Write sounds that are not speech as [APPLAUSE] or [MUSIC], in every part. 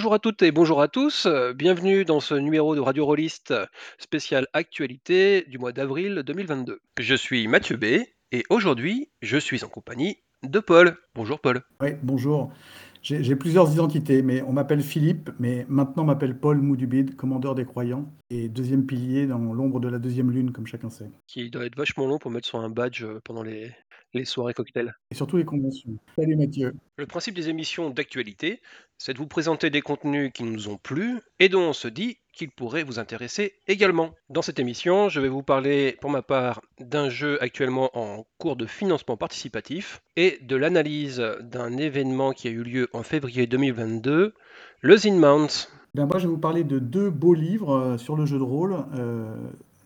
Bonjour à toutes et bonjour à tous, heu, bienvenue dans ce numéro de Radio Rollist euh, spécial actualité du mois d'avril 2022. Je suis Mathieu B et aujourd'hui, je suis en compagnie de Paul. Bonjour Paul. Oui, bonjour. J'ai plusieurs identités, mais on m'appelle Philippe, mais maintenant on m'appelle Paul Moudubid, commandeur des croyants, et deuxième pilier dans l'ombre de la deuxième lune, comme chacun sait. Qui doit être vachement long pour mettre sur un badge, heu, pendant les les soirées cocktails. Et surtout les conventions. Salut Mathieu. Le principe des émissions d'actualité, c'est de vous présenter des contenus qui nous ont plu et dont on se dit qu'ils pourraient vous intéresser également. Dans cette émission, je vais vous parler pour ma part d'un jeu actuellement en cours de financement participatif et de l'analyse d'un événement qui a eu lieu en février 2022, le Zinmount. Ben moi, je vais vous parler de deux beaux livres euh, sur le jeu de rôle. euh,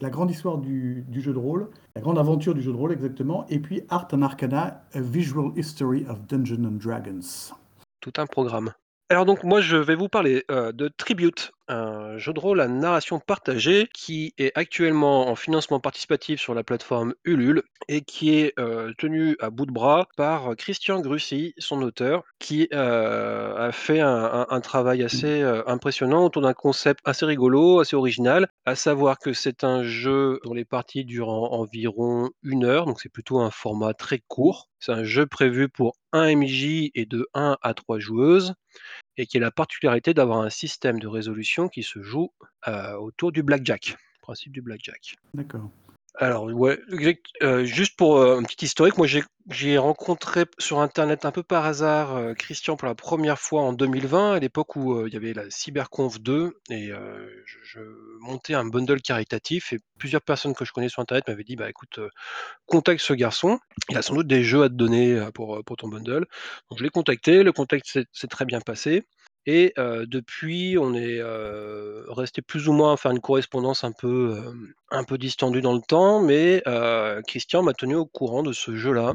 la grande histoire du, du jeu de rôle, la grande aventure du jeu de rôle exactement, et puis Art and Arcana, A Visual History of Dungeons and Dragons. tout un programme. Alors donc moi je vais vous parler euh, de Tribute, un jeu de rôle à narration partagée qui est actuellement en financement participatif sur la plateforme Ulule et qui est euh, tenu à bout de bras par Christian Grussy, son auteur, qui euh, a fait un, un- un travail assez euh, impressionnant autour d'un concept assez rigolo, assez original, à savoir que c'est un jeu dont les parties durent en- environ une heure, donc c'est plutôt un format très court. C'est un jeu prévu pour un MJ et de 1 à 3 joueuses et qui a la particularité d'avoir un système de résolution qui se joue euh, autour du blackjack, principe du blackjack. D'accord. Alors, ouais, euh, juste pour euh, un petit historique, moi j'ai rencontré sur Internet un peu par hasard euh, Christian pour la première fois en 2020, à l'époque où il y avait la CyberConf 2, et je, montais un bundle caritatif, et plusieurs personnes que je connais sur Internet m'avaient dit, bah écoute, contacte ce garçon, il a sans doute des jeux à te donner pour, pour ton bundle. Donc je l'ai contacté, le contact s'est très bien passé. Et depuis, on est resté plus ou moins à faire une correspondance un peu, distendue dans le temps, mais Christian m'a tenu au courant de ce jeu-là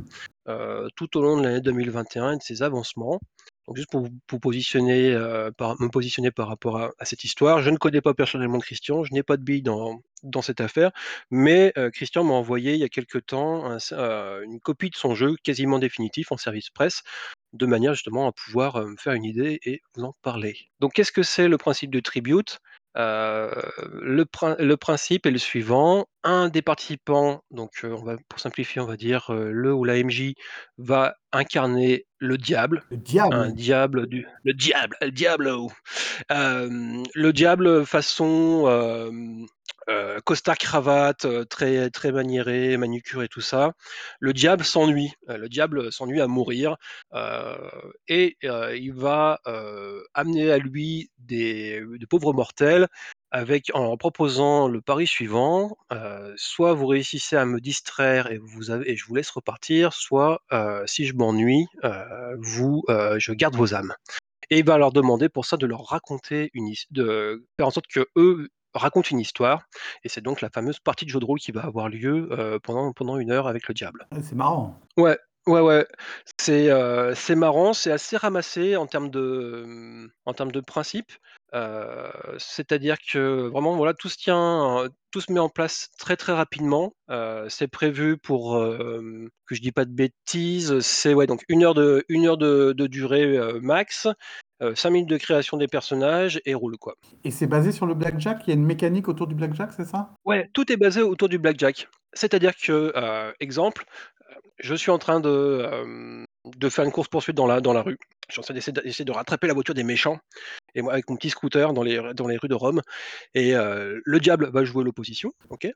tout au long de l'année 2021 et de ses avancements. Donc juste pour positionner, me positionner par rapport à, cette histoire, je ne connais pas personnellement Christian, je n'ai pas de billes dans, cette affaire, mais Christian m'a envoyé il y a quelque temps un- une copie de son jeu quasiment définitif en service presse de manière justement à pouvoir euh, me faire une idée et vous en parler. Donc qu'est-ce que c'est le principe de tribute? Euh, le, prin- le principe est le suivant un des participants, donc euh, on va, pour simplifier, on va dire euh, le ou la MJ va incarner le diable, Le un diable. diable du le diable, le diablo. Euh, le diable façon euh, costard cravate, euh, très très maniéré, manucure et tout ça. Le diable s'ennuie. Euh, le diable s'ennuie à mourir euh, et il va amener à lui des de pauvres mortels avec en proposant le pari suivant soit vous réussissez à me distraire et vous et je vous laisse repartir, soit si je m'ennuie, vous je garde vos âmes. Et il va leur demander pour ça de leur raconter une de faire en sorte que eux racontent une histoire. Et c'est donc la fameuse partie de jeu de rôle qui va avoir lieu euh, pendant, pendant une heure avec le diable. Ouais, c'est marrant. Ouais, ouais, ouais. C'est euh, c'est marrant, c'est assez ramassé en termes de, hum, en termes de principe. Euh, C'est-à-dire que vraiment, voilà, tout se tient, euh, tout se met en place très très rapidement. Euh, c'est prévu pour que je dis pas de bêtises. C'est ouais, donc une heure de, une heure de, de durée max, euh, cinq minutes de création des personnages et roule quoi. Et c'est basé sur le blackjack? Il y a une mécanique autour du blackjack, c'est ça? Ouais, tout est basé autour du blackjack. C'est-à-dire que, euh, exemple, je suis en train de, euh, de faire une course-poursuite dans la, dans la rue. Je suis en train d'essayer de, d'essayer de rattraper la voiture des méchants, et moi avec mon petit scooter dans les, dans les rues de Rome. Et euh, le diable va jouer l'opposition, ok?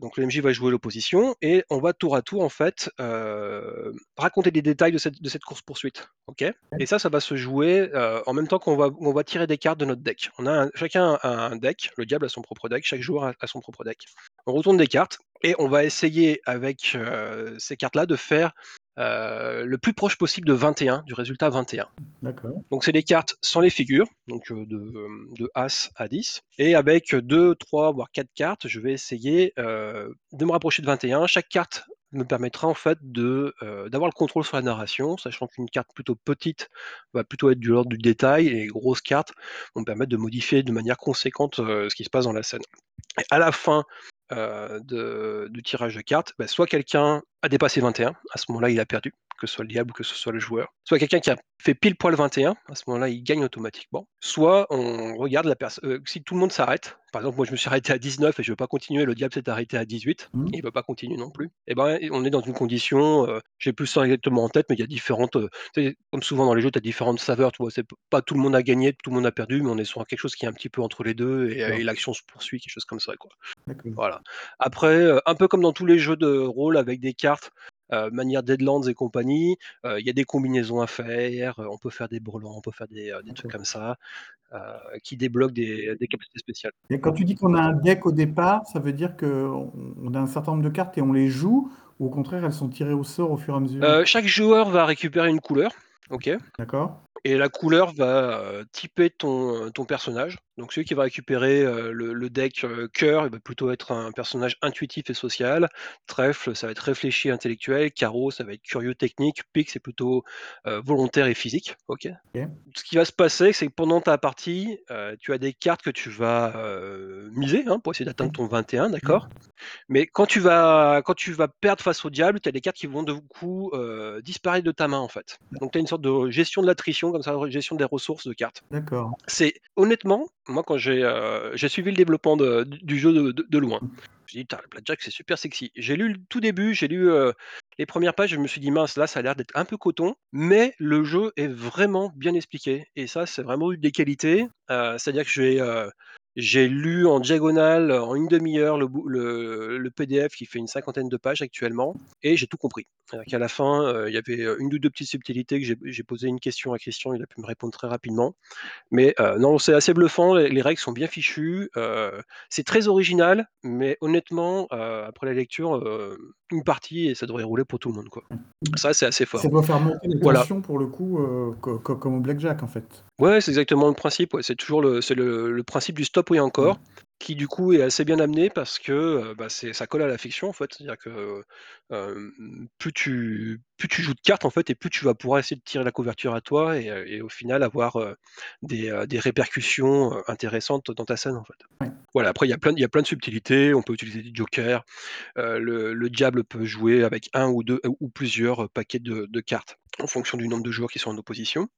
Donc le MJ va jouer l'opposition, et on va tour à tour, en fait, euh, raconter des détails de cette, course-poursuite, ok? Et ça, ça va se jouer euh, en même temps qu'on va, tirer des cartes de notre deck. On a un- chacun a un deck, le diable a son propre deck, chaque joueur a, a son propre deck. On retourne des cartes, et on va essayer avec euh, ces cartes-là de faire euh, le plus proche possible de 21, du résultat 21. D'accord. Donc c'est des cartes sans les figures, donc euh, de, euh, de As à 10. Et avec 2, 3, voire 4 cartes, je vais essayer euh, de me rapprocher de 21. Chaque carte me permettra en fait de euh, d'avoir le contrôle sur la narration, sachant qu'une carte plutôt petite va plutôt être du l'ordre du détail et les grosses cartes vont me permettre de modifier de manière conséquente euh, ce qui se passe dans la scène. Et à la fin euh, de- tirage de cartes, bah, soit quelqu'un a dépassé 21, à ce moment-là il a perdu, que ce soit le diable ou que ce soit le joueur. Soit quelqu'un qui a fait pile poil 21, à ce moment-là, il gagne automatiquement. Soit on regarde la personne. Euh, si tout le monde s'arrête, par exemple, moi je me suis arrêté à 19 et je veux pas continuer, le diable s'est arrêté à 18, Mhm. il veut pas continuer non plus. Et ben, on est dans une condition, euh, j'ai plus ça exactement en tête, mais il y a différentes. euh, comme souvent dans les jeux, tu as différentes saveurs. Tu vois, c'est pas tout le monde a gagné, tout le monde a perdu, mais on est sur quelque chose qui est un petit peu entre les deux et, et l'action se poursuit, quelque chose comme ça. Quoi. Voilà. Après, un peu comme dans tous les jeux de rôle avec des cartes, manière Deadlands et compagnie, euh, il y a des combinaisons à faire, euh, on peut faire des brelans, on peut faire des, euh, des trucs comme ça, euh, qui débloquent des, des capacités spéciales. Et quand tu dis qu'on a un deck au départ, ça veut dire qu'on on a un certain nombre de cartes et on les joue, ou au contraire, elles sont tirées au sort au fur et à mesure? Euh, chaque joueur va récupérer une couleur, ok. D'accord Et la couleur va euh, typer ton, ton personnage. Donc celui qui va récupérer euh, le, le deck euh, cœur, il va plutôt être un personnage intuitif et social. Trèfle, ça va être réfléchi, intellectuel. Carreau, ça va être curieux, technique. Pique, c'est plutôt euh, volontaire et physique. Ok. Ce qui va se passer, c'est que pendant ta partie, euh, tu as des cartes que tu vas euh, miser hein, pour essayer d'atteindre ton 21, d'accord? Mais quand tu vas, quand tu vas perdre face au diable, tu as des cartes qui vont de coup euh, disparaître de ta main en fait. Donc tu as une sorte de gestion de l'attrition, comme ça, gestion des ressources de cartes. D'accord. C'est honnêtement, moi quand j'ai euh, j'ai suivi le développement de- du jeu de, de- de loin, je me dit, le Blackjack c'est super sexy. J'ai lu le tout début, j'ai lu euh, les premières pages, je me suis dit, mince, là ça a l'air d'être un peu coton, mais le jeu est vraiment bien expliqué. Et ça, c'est vraiment eu des qualités. Euh, C'est-à-dire que j'ai. euh, j'ai lu en diagonale, en une demi-heure, le, PDF qui fait une cinquantaine de pages actuellement, et j'ai tout compris. Qu'à la fin, euh, il y avait euh, une ou deux petites subtilités que j'ai posé une question à Christian, il a pu me répondre très rapidement. Mais euh, non, c'est assez bluffant, les, les règles sont bien fichues, c'est très original, mais honnêtement, après la lecture, une partie et ça devrait rouler pour tout le monde. Quoi. Ça, c'est assez fort. Ça doit faire monter les Voilà. pour le coup, euh, co- co- comme au blackjack en fait. Ouais, c'est exactement le principe. Ouais. C'est toujours le, le, le principe du stop oui encore, qui du coup est assez bien amené parce que euh, bah, ça colle à la fiction en fait. C'est-à-dire que euh, plus tu plus tu joues de cartes en fait, et plus tu vas pouvoir essayer de tirer la couverture à toi et, euh, et au final avoir euh, des, euh, des répercussions intéressantes dans ta scène en fait. Ouais. Voilà. Après, il y a plein, il y a plein de subtilités. On peut utiliser des jokers. Le, le diable peut jouer avec un ou deux ou plusieurs paquets de, de cartes en fonction du nombre de joueurs qui sont en opposition.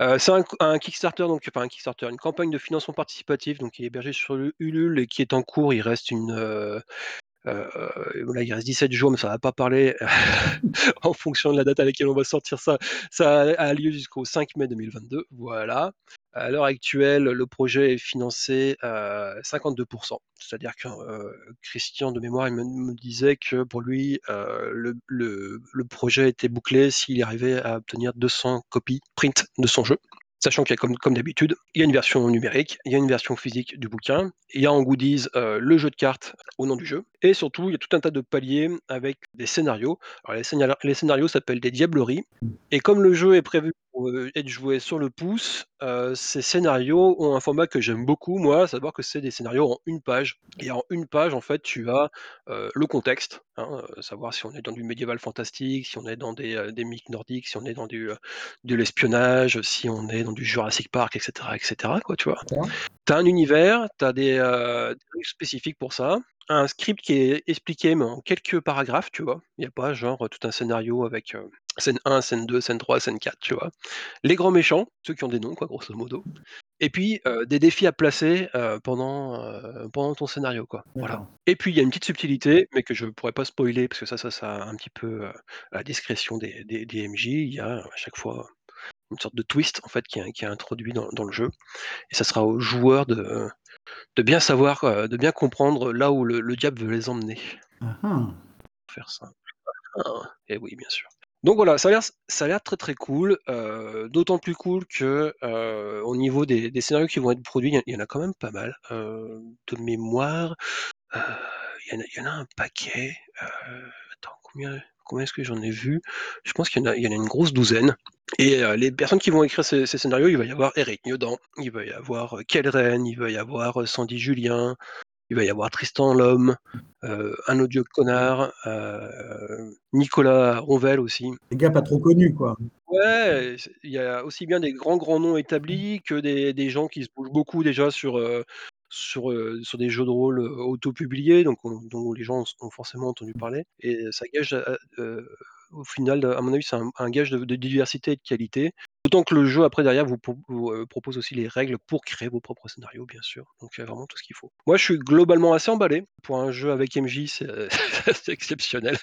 Euh, c'est un, Kickstarter, donc un Kickstarter, une campagne de financement participatif, donc qui est hébergée sur le Ulule et qui est en cours. Il reste une, euh, euh, il reste 17 jours, mais ça va pas parler [LAUGHS] en fonction de la date à laquelle on va sortir ça. Ça a lieu jusqu'au 5 mai 2022. Voilà. À l'heure actuelle, le projet est financé à 52%. C'est-à-dire que euh, Christian, de mémoire, me, disait que pour lui, euh, le, projet était bouclé s'il arrivait à obtenir 200 copies print de son jeu. Sachant qu'il y a comme, d'habitude, il y a une version numérique, il y a une version physique du bouquin, il y a en goodies euh, le jeu de cartes au nom du jeu, et surtout il y a tout un tas de paliers avec des scénarios. Alors les, scénar- les scénarios s'appellent des diableries, et comme le jeu est prévu être joué sur le pouce, euh, ces scénarios ont un format que j'aime beaucoup, moi, à savoir que c'est des scénarios en une page. Et en une page, en fait, tu as euh, le contexte, hein, euh, savoir si on est dans du médiéval fantastique, si on est dans des, euh, des mythes nordiques, si on est dans du, euh, de l'espionnage, si on est dans du Jurassic Park, etc., etc., quoi, tu vois. Tu as un univers, tu as des, euh, des règles spécifiques pour ça, un script qui est expliqué mais en quelques paragraphes, tu vois. Il n'y a pas genre tout un scénario avec euh, scène 1, scène 2, scène 3, scène 4, tu vois. Les grands méchants, ceux qui ont des noms, quoi, grosso modo. Et puis euh, des défis à placer euh, pendant, pendant ton scénario, quoi. Voilà. Et puis il y a une petite subtilité, mais que je ne pourrais pas spoiler, parce que ça, ça, ça a un petit peu à la discrétion des, des, des MJ. Il y a à chaque fois une sorte de twist en fait qui est, qui est introduit dans, dans le jeu. Et ça sera aux joueurs de, de bien savoir, euh, de bien comprendre là où le, le diable veut les emmener. Pour faire ça. et oui, bien sûr. Donc voilà, ça a l'air, ça a l'air très très cool. euh, D'autant plus cool que euh, au niveau des, des scénarios qui vont être produits, il y en- il y, en a quand même pas mal. De mémoire, il y, en a- il y en a un paquet. Attends, combien, combien est-ce que j'en ai vu? Je pense qu'il y, en a- il y en a une grosse douzaine. Et euh, les personnes qui vont écrire ces, ces scénarios, il va y avoir Eric Niodan, il va y avoir euh, Kelren, il va y avoir euh, Sandy Julien, il va y avoir Tristan Lhomme, euh, un audio connard, euh, Nicolas Ronvel aussi. Les gars pas trop connus, quoi. Ouais, il y a aussi bien des grands grands noms établis que des, des gens qui se bougent beaucoup déjà sur, euh, sur, sur des jeux de rôle auto-publiés, donc on- dont les gens ont forcément entendu parler. Et ça gage euh, au final, à mon avis, c'est un, gage de, diversité et de qualité. D'autant que le jeu, après, derrière, vous, propose aussi les règles pour créer vos propres scénarios, bien sûr. Donc, il y a vraiment tout ce qu'il faut. Moi, je suis globalement assez emballé. Pour un jeu avec MJ, [LAUGHS] c'est exceptionnel.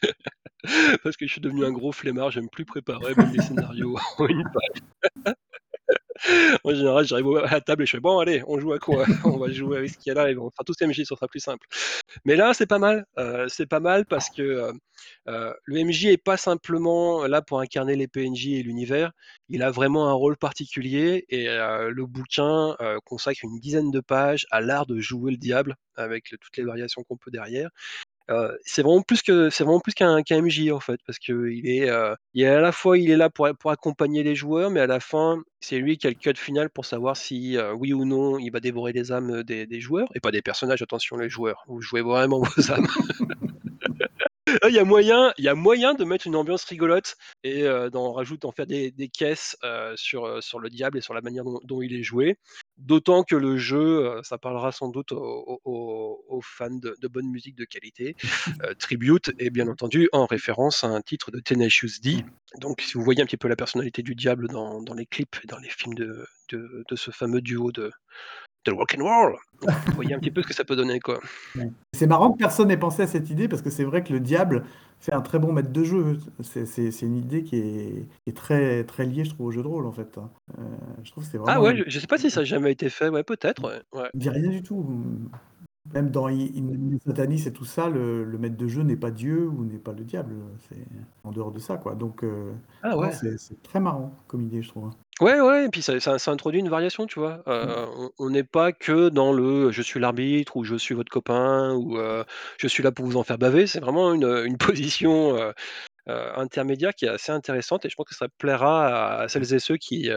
Parce que je suis devenu un gros flemmard, j'aime plus préparer même les scénarios [LAUGHS] en une page. [LAUGHS] [LAUGHS] en général, j'arrive à la table et je fais bon, allez, on joue à quoi? [LAUGHS] On va jouer avec ce qu'il y a là et on fera tous MJ, ça sera plus simple. Mais là, c'est pas mal. Euh, c'est pas mal parce que euh, euh, le MJ est pas simplement là pour incarner les PNJ et l'univers. Il a vraiment un rôle particulier et le bouquin consacre une dizaine de pages à l'art de jouer le diable avec toutes les variations qu'on peut derrière c'est vraiment plus que c'est vraiment plus qu'un MJ en fait, parce que il est, il est à la fois il est là pour pour accompagner les joueurs, mais à la fin, c'est lui qui a le cut final pour savoir si, oui ou non, il va dévorer les âmes des des joueurs et pas des personnages, attention les joueurs, vous jouez vraiment [LAUGHS] vos âmes. [LAUGHS] Il y a moyen, il y a moyen de mettre une ambiance rigolote et d'en rajouter, en faire des, caisses sur, sur le diable et sur la manière dont, il est joué. D'autant que le jeu, ça parlera sans doute aux, fans de, bonne musique de qualité. [LAUGHS] Tribute est bien entendu en référence à un titre de Tenacious D. Donc, si vous voyez un petit peu la personnalité du diable dans, les clips et dans les films de, de ce fameux duo de, de rock'n'roll. Vous voyez un petit peu ce que ça peut donner, quoi. C'est marrant que personne n'ait pensé à cette idée parce que c'est vrai que le diable fait un très bon maître de jeu. C'est une idée qui est, très, très liée, je trouve, au jeu de rôle, en fait. Euh, je trouve c'est Ah ouais, je sais pas si ça a jamais été fait, ouais, peut-être. Ouais. Il dit rien du tout. Même dans Satanis et tout ça, le, maître de jeu n'est pas Dieu ou n'est pas le diable. C'est en dehors de ça, quoi. Donc, euh, ah ouais. c'est très marrant comme idée, je trouve. Ouais, ouais, et puis ça, ça, introduit une variation, tu vois. Euh, mmh. on n'est pas que dans le je suis l'arbitre ou je suis votre copain ou euh, je suis là pour vous en faire baver. C'est vraiment une, une [LAUGHS] position intermédiaire qui est assez intéressante et je pense que ça plaira à, celles et ceux qui,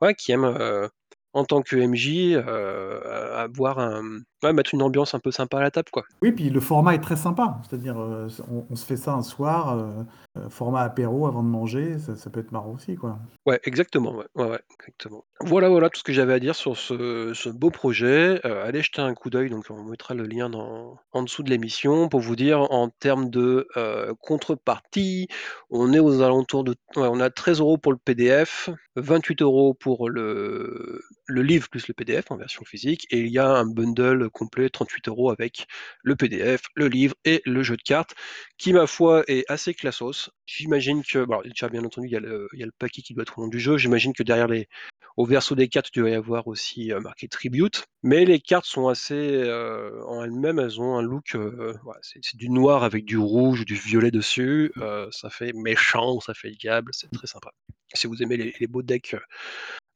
ouais, qui aiment en tant que MJ, euh, avoir un, mettre une ambiance un peu sympa à la table, quoi. Oui, puis le format est très sympa. C'est-à-dire, euh, on, se fait ça un soir, euh, format apéro avant de manger, ça, peut être marrant aussi, quoi. Ouais, exactement, ouais, exactement. Voilà, voilà tout ce que j'avais à dire sur ce, beau projet. allez jeter un coup d'œil, donc on mettra le lien dans, en dessous de l'émission pour vous dire en termes de contrepartie, on est aux alentours de, on a 13 euros pour le PDF, 28 euros pour le le livre plus le PDF en version physique, et il y a un bundle complet 38 euros avec le PDF, le livre et le jeu de cartes, qui ma foi est assez classos. J'imagine que, bien entendu, il y, a le, le, paquet qui doit être au nom du jeu. J'imagine que derrière les, au verso des cartes, il doit y avoir aussi euh, marqué Tribute. Mais les cartes sont assez, euh, en elles-mêmes, elles ont un look, euh, c'est du noir avec du rouge, du violet dessus. ça fait méchant, ça fait diable, c'est très sympa. Si vous aimez les beaux decks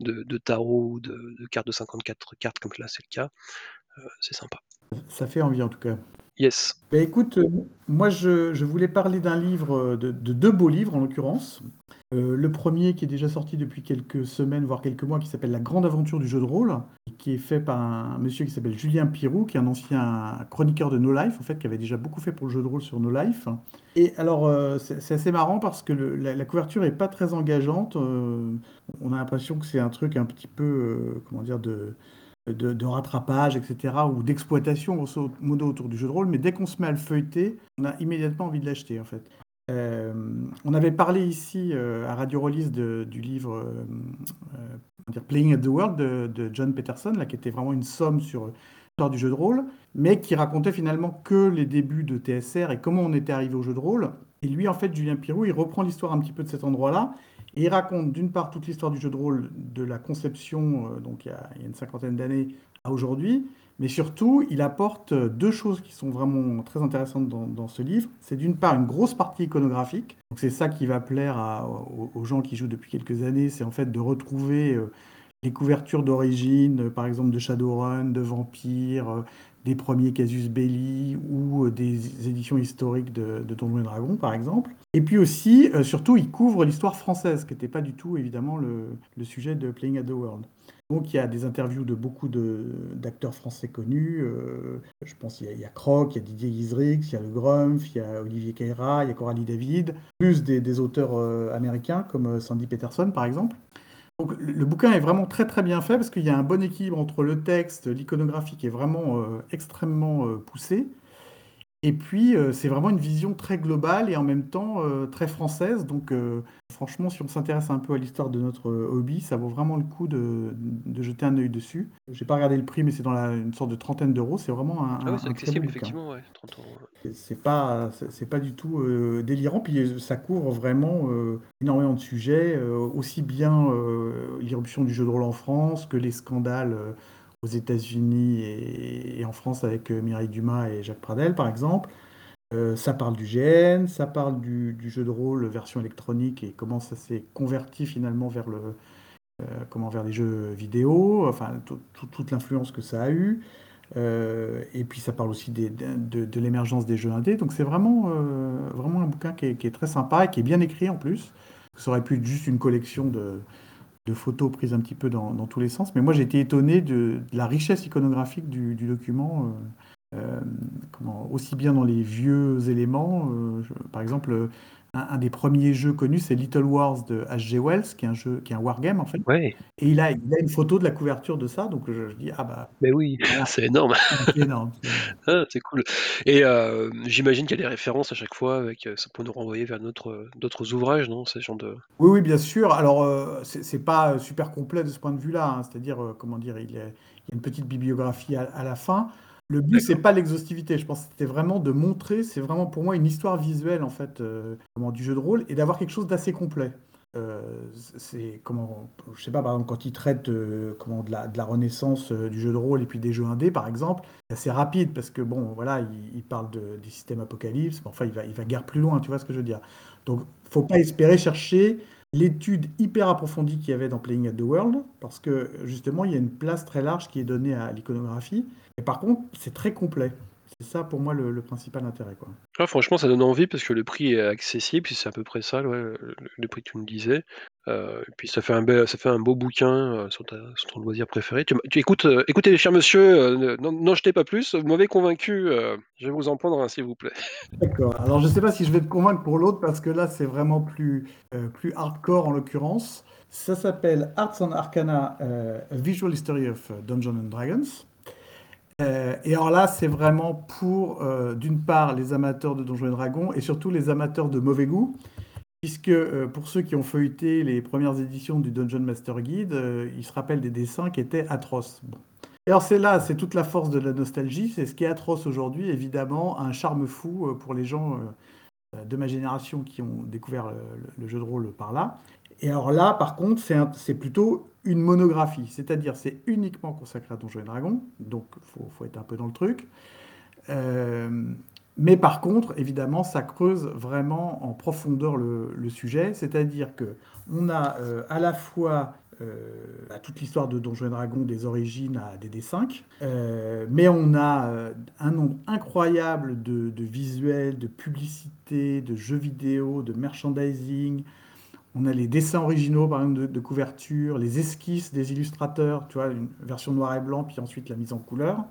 de, tarot ou de, cartes de 54 cartes, comme là c'est le cas, c'est sympa. Ça fait envie en tout cas. Yes. Bah, écoute, euh, moi je, voulais parler d'un livre, euh, de, deux beaux livres en l'occurrence. le premier qui est déjà sorti depuis quelques semaines, voire quelques mois, qui s'appelle La Grande Aventure du jeu de rôle, qui est fait par un monsieur qui s'appelle Julien Pirou, qui est un ancien chroniqueur de No Life, en fait, qui avait déjà beaucoup fait pour le jeu de rôle sur No Life. Et alors, c'est assez marrant parce que la, couverture est pas très engageante. on a l'impression que c'est un truc un petit peu, comment dire, de de, rattrapage, etc., ou d'exploitation, grosso modo, autour du jeu de rôle. Mais dès qu'on se met à le feuilleter, on a immédiatement envie de l'acheter, en fait. Euh, on avait parlé ici euh, à Radio Release du livre euh, Playing at the World de, John Peterson, là, qui était vraiment une somme sur l'histoire du jeu de rôle, mais qui racontait finalement que les débuts de TSR et comment on était arrivé au jeu de rôle. Et lui, en fait, Julien Pirou, il reprend l'histoire un petit peu de cet endroit-là, il raconte d'une part toute l'histoire du jeu de rôle de la conception, euh, donc il y, a, une cinquantaine d'années à aujourd'hui, mais surtout il apporte deux choses qui sont vraiment très intéressantes dans, ce livre. C'est d'une part une grosse partie iconographique, donc c'est ça qui va plaire aux, gens qui jouent depuis quelques années, c'est en fait de retrouver euh, les couvertures d'origine, par exemple de Shadowrun, de Vampire, des premiers Casus Belli ou euh, des éditions historiques de, de Donjons et Dragons, par exemple. Et puis aussi, euh, surtout, il couvre l'histoire française, qui n'était pas du tout, évidemment, le, sujet de Playing at the World. Donc il y a des interviews de beaucoup d'acteurs français connus. Euh, je pense qu'il y, a Croc, il y a Didier Isrix, il y a Le Grumpf, il y a Olivier Caira, il y a Coralie David, plus des auteurs américains comme Sandy Peterson par exemple le, bouquin est vraiment très très bien fait parce qu'il y a un bon équilibre entre le texte, l'iconographie qui est vraiment euh, extrêmement euh, poussé, Et puis, euh, c'est vraiment une vision très globale et en même temps euh, très française. Donc, euh, franchement, si on s'intéresse un peu à l'histoire de notre hobby, ça vaut vraiment le coup de, de jeter un œil dessus. J'ai pas regardé le prix, mais c'est dans la, une sorte de trentaine d'euros. C'est vraiment un, Ah ouais, c'est accessible, bon effectivement, ouais, 30 euros. ouais. C'est- pas, c'est pas du tout délirant. Puis ça couvre vraiment énormément de sujets, aussi bien l'irruption du jeu de rôle en France que les scandales aux États-Unis et, en France avec euh, Mireille Dumas et Jacques Pradel, par exemple. Euh, ça parle du GN, ça parle du, jeu de rôle version électronique et comment ça s'est converti finalement vers le, euh, comment vers les jeux vidéo, enfin tout- tout- toute l'influence que ça a eu. Euh, et puis ça parle aussi de, l'émergence des jeux indés. Donc c'est vraiment, vraiment un bouquin qui est, qui est très sympa et qui est bien écrit en plus. Ça aurait pu être juste une collection de, photos prises un petit peu dans, tous les sens. Mais moi j'ai été étonné de, la richesse iconographique du, document. euh, euh, aussi bien dans les vieux éléments. euh, par exemple, un, un des premiers jeux connus, c'est Little Wars de H.G. Wells, qui est un jeu, qui est un wargame en fait. Ouais, Et il a, il a une photo de la couverture de ça, donc je, je dis ah bah mais oui, voilà, [LAUGHS] c'est énorme. c'est énorme. c'est. Ah, c'est cool. Et euh, j'imagine qu'il y a des références à chaque fois, avec, euh, ça peut nous renvoyer vers notre, d'autres ouvrages, non? Ce genre de... Oui, oui, bien sûr. Alors, euh, c'est c'est pas super complet de ce point de vue-là. hein. C'est-à-dire, euh, comment dire, il y a, il y a une petite bibliographie à, à la fin. Le but, c'est pas l'exhaustivité. Je pense que c'était vraiment de montrer, c'est vraiment pour moi une histoire visuelle en fait, euh, comment, du jeu de rôle et d'avoir quelque chose d'assez complet. Euh, c'est comment, je sais pas, par exemple, quand il traite euh, comment, de la, de la renaissance euh, du jeu de rôle et puis des jeux indés, par exemple, c'est assez rapide parce que bon, voilà, il, il parle de, des systèmes apocalypse, mais enfin, il va, il va guère plus loin, tu vois ce que je veux dire. Donc, faut pas espérer chercher l'étude hyper approfondie qu'il y avait dans Playing at the World, parce que justement, il y a une place très large qui est donnée à l'iconographie. Et par contre, c'est très complet. C'est ça pour moi le, le principal intérêt. Quoi. Ah, franchement, ça donne envie parce que le prix est accessible, c'est à peu près ça, ouais, le, le prix que tu me disais. Euh, et puis ça fait un, bel, ça fait un beau bouquin euh, sur, ta, sur ton loisir préféré. Tu, tu écoutes, euh, écoutez, cher monsieur, euh, ne- n'en jetez pas plus, vous m'avez convaincu, je vais vous en prendre un, s'il vous plaît. [LAUGHS] D'accord. Alors, je ne sais pas si je vais te convaincre pour l'autre, parce que là, c'est vraiment plus, plus hardcore en l'occurrence. Ça s'appelle Arts and Arcana, A Visual History of Dungeons and Dragons. Euh, et alors là, c'est vraiment pour, euh, d'une part, les amateurs de Donjons et Dragons et surtout les amateurs de mauvais goût, puisque euh, pour ceux qui ont feuilleté les premières éditions du Dungeon Master Guide, ils se rappellent des dessins qui étaient atroces. Et alors c'est là, c'est toute la force de la nostalgie, c'est ce qui est atroce aujourd'hui, évidemment, un charme fou pour les gens de ma génération qui ont découvert le jeu de rôle par là. Et alors là, par contre, c'est plutôt une monographie, c'est-à-dire c'est uniquement consacré à Donjons et Dragons, donc il faut, être un peu dans le truc. Euh, mais par contre, évidemment, ça creuse vraiment en profondeur le, sujet, c'est-à-dire que on a euh, à la fois euh, toute l'histoire de Donjons et Dragons, des origines à DD5, euh, mais on a un nombre incroyable de visuels, de publicités, de jeux vidéo, de merchandising. On a les dessins originaux, par exemple, de, couverture, les esquisses des illustrateurs, tu vois, une version noir et blanc, puis ensuite la mise en couleur.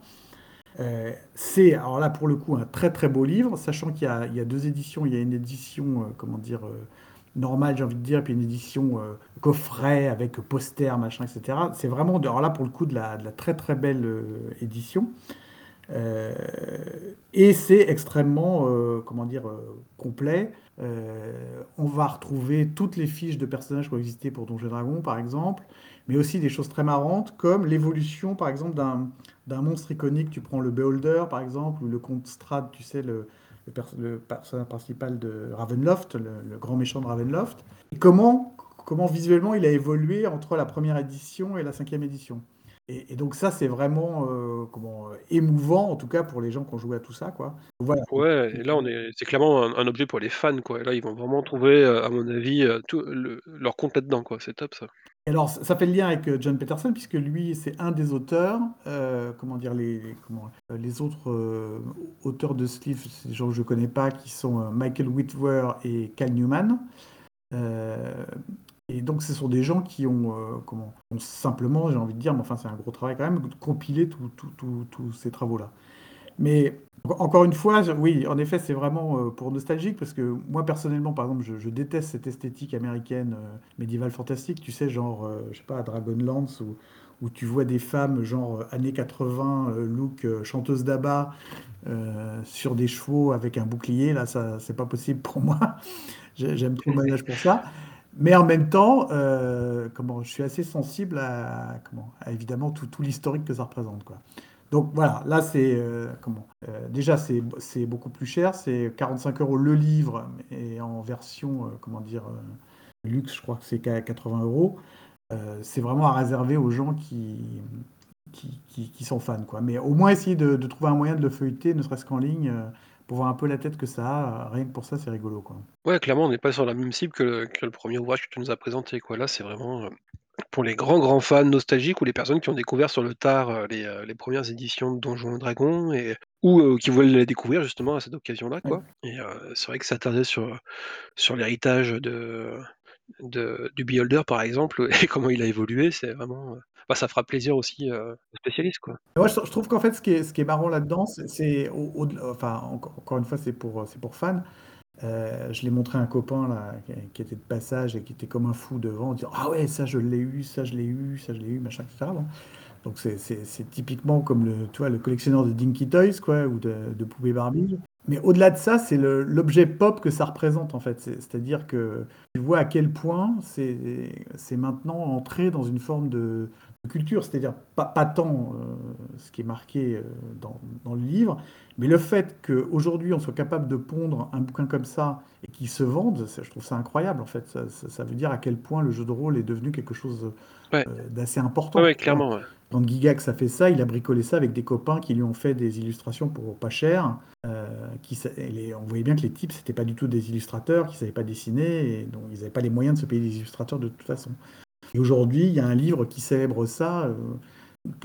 Euh, c'est, alors là, pour le coup, un très très beau livre, sachant qu'il y a, deux éditions. Il y a une édition, euh, comment dire, euh, normale, j'ai envie de dire, puis une édition coffret avec poster, machin, etc. C'est vraiment, alors là, pour le coup, de la, très très belle édition. Euh, et c'est extrêmement, euh, comment dire, euh, complet. On va retrouver toutes les fiches de personnages qui ont existé pour Donjons et Dragons, par exemple, mais aussi des choses très marrantes, comme l'évolution, par exemple, d'un monstre iconique. Tu prends le Beholder, par exemple, ou le comte Strad, tu sais, le personnage principal de Ravenloft, le, le grand méchant de Ravenloft. Et comment, comment visuellement il a évolué entre la première édition et la cinquième édition. Et, et donc ça, c'est vraiment euh, comment, euh, émouvant, en tout cas pour les gens qui ont joué à tout ça. Quoi. Voilà. Ouais, et là, on est, c'est clairement un, un objet pour les fans, quoi. Et là, ils vont vraiment trouver, euh, à mon avis, tout le- leur compte là-dedans, quoi. C'est top, ça. Et alors, ça ça fait le lien avec John Peterson, puisque lui, c'est un des auteurs. comment dire, les, les- comment, les autres auteurs de ce livre, c'est des gens que je ne connais pas, qui sont Michael Whitwer et Cal Newman. Et donc, ce sont des gens qui ont, euh, comment, ont simplement, j'ai envie de dire, mais enfin, c'est un gros travail quand même, tout, tout- tous ces travaux-là. Mais en- encore une fois, oui, en effet, c'est vraiment euh, pour nostalgique parce que moi personnellement, par exemple, je, déteste cette esthétique américaine euh, médiévale fantastique, tu sais, genre, euh, je sais pas, Dragonlance ou, où tu vois des femmes genre années 80, euh, look chanteuse d'ABBA, euh, sur des chevaux avec un bouclier. Là, ça, c'est pas possible pour moi. [LAUGHS] J'ai- J'aime trop le mariage pour ça. Mais en même temps, euh, comment, je suis assez sensible à, comment, évidemment tout, tout l'historique que ça représente, quoi. Donc voilà, là c'est euh, comment euh, déjà c'est beaucoup plus cher, c'est 45 euros le livre et en version comment dire luxe, je crois que c'est qu'à 80 euros. C'est vraiment à réserver aux gens qui, qui, qui- sont fans, quoi. Mais au moins essayer de, trouver un moyen de le feuilleter, ne serait-ce qu'en ligne, pour voir un peu la tête que ça a. Rien que pour ça, c'est rigolo, quoi. Ouais, clairement, on n'est pas sur la même cible que le que le 1er ouvrage que tu nous as présenté, quoi. Là, c'est vraiment, heu, pour les grands, grands fans nostalgiques ou les personnes qui ont découvert sur le tard, heu, les, les 1 éditions de Donjons& et Dragons et ou, qui veulent les découvrir justement à cette occasion-là, Ouais. et c'est vrai que s'attarder sur, sur l'héritage de de du Beholder, par exemple, [LAUGHS] et comment il a évolué, c'est vraiment, bah, ça fera plaisir aussi, heu, aux spécialistes, quoi. Moi, je, trouve qu'en fait, ce qui est, ce qui est marrant là-dedans, c'est au, enfin, encore, une fois, c'est pour, pour fans. Euh, je l'ai montré à un copain là, qui, était de passage et qui était comme un fou devant, en disant Ah ouais, ça je l'ai eu, ça je l'ai eu, ça je l'ai eu, machin, etc. Bon. Donc c'est typiquement comme le, tu le collectionneur de Dinky Toys, quoi, ou de, de poupées Barbie. Mais au-delà de ça, c'est l'objet pop que ça représente, en fait. C'est- C'est-à-dire que tu vois à quel point c'est maintenant entré dans une forme de culture. C'est-à-dire pas, pas tant euh, ce qui est marqué euh, dans, dans le livre, mais le fait qu'aujourd'hui on soit capable de pondre un bouquin comme ça et qu'il se vende, ça, je trouve ça incroyable, en fait. Ça, ça- ça veut dire à quel point le jeu de rôle est devenu quelque chose Ouais. euh, d'assez important. vois. clairement, ouais. Quand Gigax a fait ça, il a bricolé ça avec des copains qui lui ont fait des illustrations pour pas cher. qui, les- on voyait bien que les types, c'était pas du tout des illustrateurs, qui savaient pas dessiner, et donc ils n'avaient pas les moyens de se payer des illustrateurs de toute façon. Et aujourd'hui, il y a un livre qui célèbre ça euh,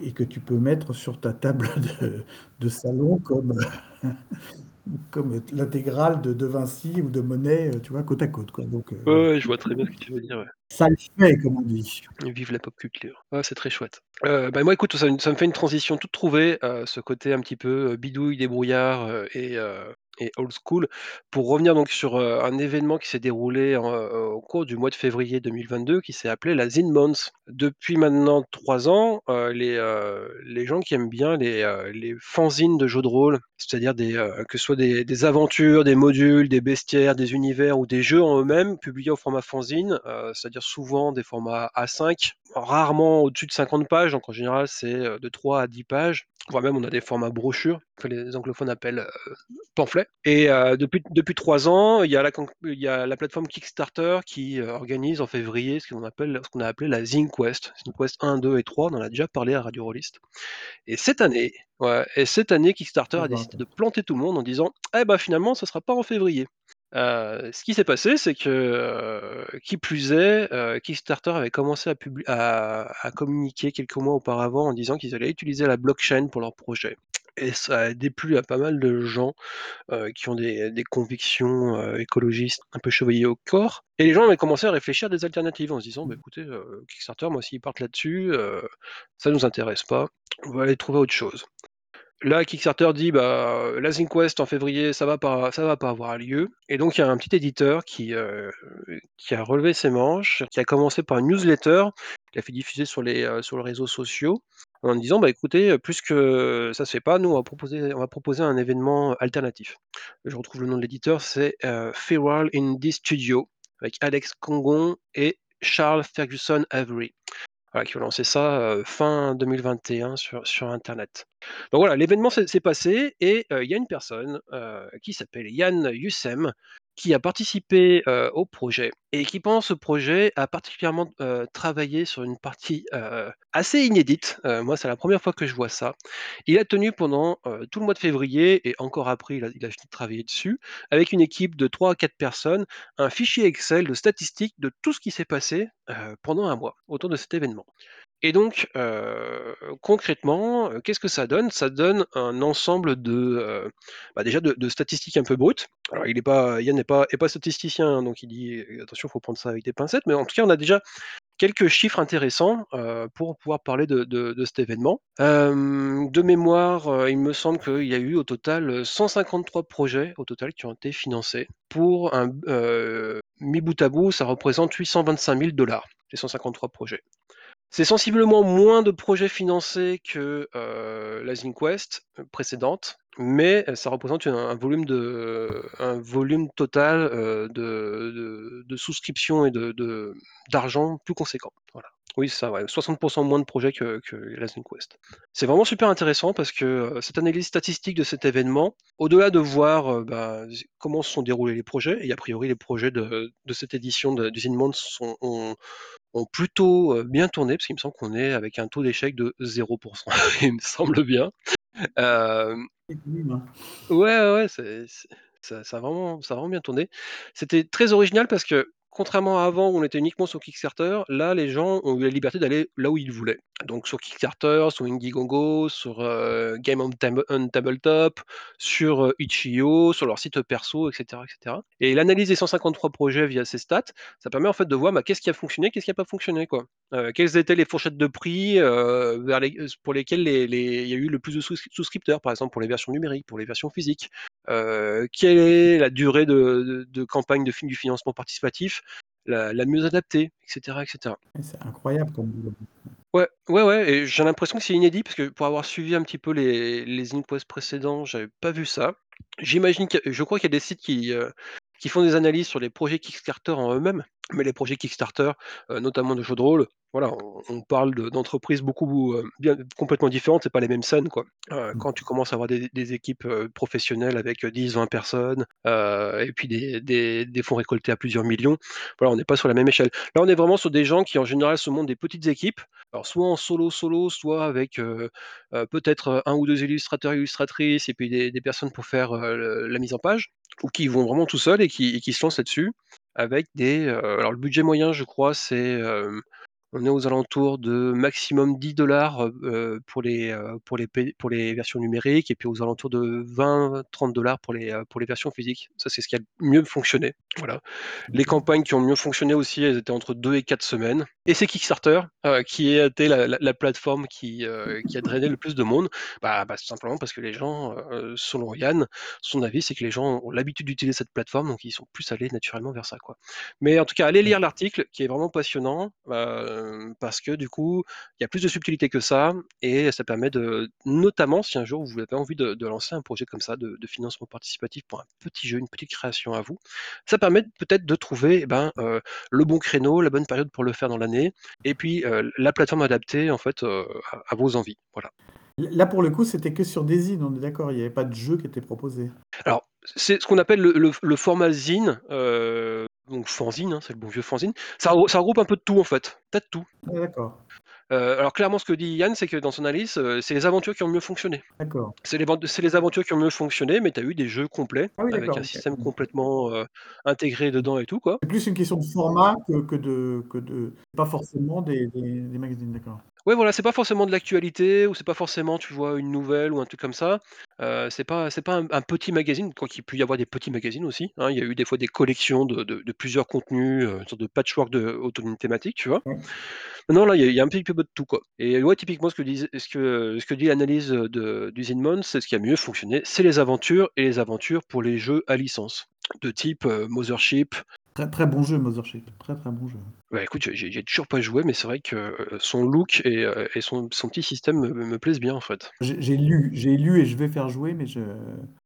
et que tu peux mettre sur ta table [LAUGHS] de, de salon comme, [LAUGHS] comme l'intégrale de De Vinci ou de Monet, euh, tu vois, côte à côte. Quoi. Donc, euh, Ouais, voilà. ouais, je vois très bien ce que tu veux dire, ouais. Ça le fait, comme on dit. Vive la pop culture. Ouais, c'est très chouette. Bah, moi, écoute, ça me ça me fait une transition toute trouvée, ce côté un petit peu, bidouille, débrouillard, et et old school. Pour revenir donc sur, un événement qui s'est déroulé au cours du mois de février 2022 qui s'est appelé la Zine Month. Depuis maintenant 3 ans, les, gens qui aiment bien les, les fanzines de jeux de rôle, c'est-à-dire heu, que ce soit des aventures, des modules, des bestiaires, des univers ou des jeux en eux-mêmes publiés au format fanzine, heu, c'est-à-dire souvent des formats A5, rarement au-dessus de 50 pages, donc en général c'est, heu, de 3 à 10 pages, voire même on a des formats brochures que les anglophones appellent, pamphlets et depuis depuis 3 ans, il y a la plateforme Kickstarter qui, organise en février ce qu'on appelle ce qu'on a appelé la Zine Quest. Zine Quest 1, 2 et 3, on en a déjà parlé à Radio Rollist et cette année ouais et cette année Kickstarter a décidé de planter tout le monde en disant: «Eh bah, finalement ce sera pas en février». Heu, ce qui s'est passé, c'est que, heu, qui plus est, heu, Kickstarter avait commencé à communiquer quelques mois auparavant en disant qu'ils allaient utiliser la blockchain pour leur projet et ça a déplu à pas mal de gens, qui ont des convictions, écologistes un peu chevillées au corps et les gens avaient commencé à réfléchir à des alternatives en se disant: «Bah, écoutez, Kickstarter, moi, s'ils partent là-dessus, ça nous intéresse pas, on va aller trouver autre chose». Là, Kickstarter dit: «Bah, la Zine Quest en février, ça va pas ça va pas avoir lieu» et donc il y a un petit éditeur qui, qui a relevé ses manches, qui a commencé par une newsletter, qu'il a fait diffuser sur les, heu, sur les réseaux sociaux en disant: «Bah, écoutez, puisque ça se fait pas, nous, on va proposer un événement alternatif». Je retrouve le nom de l'éditeur, c'est, heu, Feral Indie Studio avec Alex Congon et Charles Ferguson Avery. Voilà, qui ont lancé ça, fin 2021 sur sur internet. Donc voilà, l'événement s'est passé et il y a une personne, qui s'appelle Yann Yussem, qui a participé, au projet et qui pendant ce projet a particulièrement, travaillé sur une partie, assez inédite. Moi, c'est la première fois que je vois ça. Il a tenu pendant, tout le mois de février et encore après il a il a fini de travailler dessus, avec une équipe de 3 à 4 personnes, un fichier Excel de statistiques de tout ce qui s'est passé, pendant un mois autour de cet événement. Et donc, heu, concrètement, heu, qu'est-ce que ça donne? Ça donne un ensemble de, heu, bah, déjà de statistiques un peu brutes. Alors il est pas Yann n'est pas est pas statisticien, hein, donc il dit: «Heu, attention, il faut prendre ça avec des pincettes», mais en tout cas, on a déjà quelques chiffres intéressants, pour pouvoir parler de cet événement. De mémoire, il me semble qu'il y a eu au total, heu, 153 projets au total qui ont été financés pour un mis bout à bout, ça représente 825 000 $, les 153 projets. C'est sensiblement moins de projets financés que, heu, la Zine Quest, précédente, mais ça représente un volume de un volume total, heu, de de et de d'argent plus conséquent, voilà. Oui, c'est ça, ouais, 60% moins de projets que que la Zine Quest. C'est vraiment super intéressant parce que, cette analyse statistique de cet événement, au-delà de voir, bah, comment se sont déroulés les projets et a priori les projets de de cette édition de du sont ont ont plutôt, bien tourné, parce qu'il me semble qu'on est avec un taux d'échec de 0% [LAUGHS] il me semble bien. Hem Ouais, ouais, ouais, c'est c'est ça ça a vraiment ça a vraiment bien tourné. C'était très original parce que, contrairement à avant où on était uniquement sur Kickstarter, là, les gens ont eu la liberté d'aller là où ils voulaient. Donc sur Kickstarter, sur Indiegogo, sur, Game on Table on Tabletop, sur, heu, itch.io, sur leur site perso, et cetera, et l'analyse des 153 projets via ces stats, ça permet en fait de voir, bah, qu'est-ce qui a fonctionné, qu'est-ce qui a pas fonctionné, quoi. Quelles étaient les fourchettes de prix, pour lesquelles les les il y a eu le plus de souscrip souscripteurs, par exemple pour les versions numériques, pour les versions physiques. Quelle est la durée de de de campagne du financement participatif, la la mieux adaptée, et cetera, et cetera. C'est incroyable comme. Ouais, ouais, ouais et j'ai l'impression que c'est inédit parce que pour avoir suivi un petit peu les les Zine Quest précédents, j'avais pas vu ça. J'imagine que je crois qu'il y a des sites qui, heu, qui font des analyses sur les projets Kickstarter en eux-mêmes, mais les projets Kickstarter, heu, notamment de jeux de rôle, voilà, on on parle de d'entreprises beaucoup, heu, bien complètement différentes, c'est pas les mêmes scènes, quoi. Heu, Mmh. quand tu commences à avoir des des équipes, professionnelles avec, 10-20 personnes, heu et puis des des des fonds récoltés à plusieurs millions, voilà, on n'est pas sur la même échelle. Là, on est vraiment sur des gens qui, en général, se montent des petites équipes, alors soit en solo, solo, soit avec, peut-être, un ou 2 illustrateurs, illustratrices et puis des personnes pour faire, la mise en page ou qui vont vraiment tout seuls et qui et qui se lancent là-dessus avec des, alors le budget moyen, je crois, c'est, on est aux alentours de maximum 10 heu pour les, pour les P pour les versions numériques et puis aux alentours de 20-30 pour les, pour les versions physiques. Ça, c'est ce qui a le mieux fonctionné, voilà. Les campagnes qui ont mieux fonctionné aussi, elles étaient entre 2 et 4 semaines. Et c'est Kickstarter, qui a été la la la plateforme qui, a drainé le plus de monde. Bah bah, tout simplement parce que les gens, selon Yann, son avis, c'est que les gens ont l'habitude d'utiliser cette plateforme, donc ils sont plus allés naturellement vers ça, quoi. Mais en tout cas, allez lire l'article qui est vraiment passionnant, parce que du coup, il y a plus de subtilité que ça et ça permet de notamment si un jour vous avez envie de de lancer un projet comme ça de de financement participatif pour un petit jeu, une petite création à vous, ça permet peut-être de trouver, eh ben, heu, le bon créneau, la bonne période pour le faire dans l'année et puis, heu, la plateforme adaptée en fait, à à vos envies, voilà. Là, pour le coup, c'était que sur des zines, on est d'accord? Il y avait pas de jeu qui était proposé? Alors, c'est ce qu'on appelle le le le format zine, donc fanzine, hein, c'est le bon vieux fanzine. Ça re ça regroupe un peu de tout en fait, de tout. Ah d'accord, Heu, alors clairement ce que dit Yann, c'est que dans son analyse, heu, c'est les aventures qui ont mieux fonctionné. d'accord. C'est les ventes c'est les aventures qui ont mieux fonctionné, mais tu as eu des jeux complets Ah oui, avec un système complètement, heu, intégré dedans et tout quoi. C'est plus une question de format que que de que de pas forcément des des des magazines, d'accord. Ouais, voilà, c'est pas forcément de l'actualité ou c'est pas forcément, tu vois, une nouvelle ou un truc comme ça. Heu, c'est pas c'est pas un un petit magazine, quoiqu'il peut y avoir des petits magazines aussi, hein. Il y a eu des fois des collections de de de plusieurs contenus, heu, une sorte de patchwork de autour d'une thématique, tu vois? Ouais. Non, là, il y a il y a un petit peu de tout, quoi. Et ouais, typiquement ce que disait ce que ce que dit l'analyse, de d'Usine Mon, c'est ce qui a mieux fonctionné, c'est les aventures et les aventures pour les jeux à licence, de type, heu, Mothership. Très, très bon jeu, Mothership. Très, très bon jeu. Bah, écoute, j'ai toujours pas joué, mais c'est vrai que, heu, son look et heu et son son petit système me me plaisent bien, en fait. J'ai j'ai lu j'ai lu et je vais faire jouer, mais je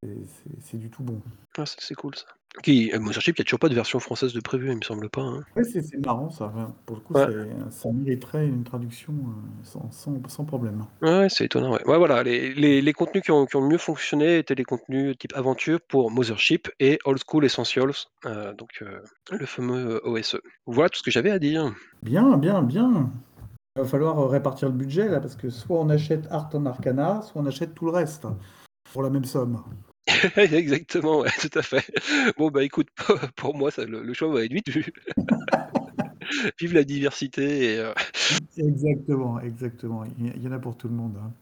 c'est c'est c'est du tout bon. Ah, ça, c'est cool ça. Qui heu, Mothership, il y a toujours pas de version française de prévue, il me semble pas, hein? Ouais, c'est c'est marrant ça, ouais. Pour le coup, Ouais. c'est ça mériterait une traduction, heu, sans sans sans problème. Ouais, ouais, c'est étonnant, ouais. Ouais, voilà, les les les contenus qui ont qui ont le mieux fonctionné étaient les contenus type aventure pour Mothership et Old School Essentials, heu, donc heu, le fameux OSE. Voilà tout ce que j'avais à dire. Bien, bien, bien. Il va falloir, heu, répartir le budget là, parce que soit on achète Art en Arcana, soit on achète tout le reste, pour la même somme. [LAUGHS] Exactement, ouais, tout à fait. Bon, bah, écoute, [LAUGHS] pour moi, ça le le choix va être vite vu. [LAUGHS] Vive la diversité et heu, Exactement, exactement. Il y en a pour tout le monde, hein.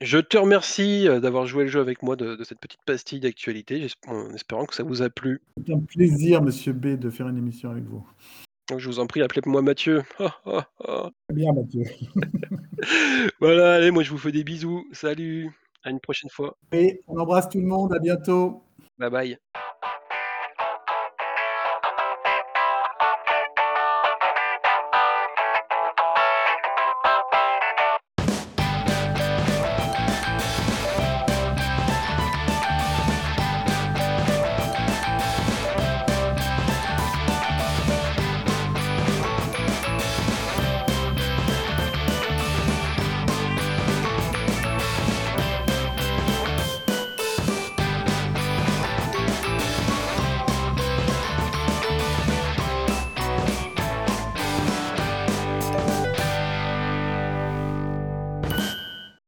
je te remercie, heu, d'avoir joué le jeu avec moi de de cette petite pastille d'actualité, en espérant que ça vous a plu. C'est un plaisir, monsieur B, de faire une émission avec vous. Donc je vous en prie, appelez-moi Mathieu. Très bien, Mathieu. [LAUGHS] Voilà, allez, moi je vous fais des bisous. Salut, à une prochaine fois. Et on embrasse tout le monde, à bientôt. Bye bye.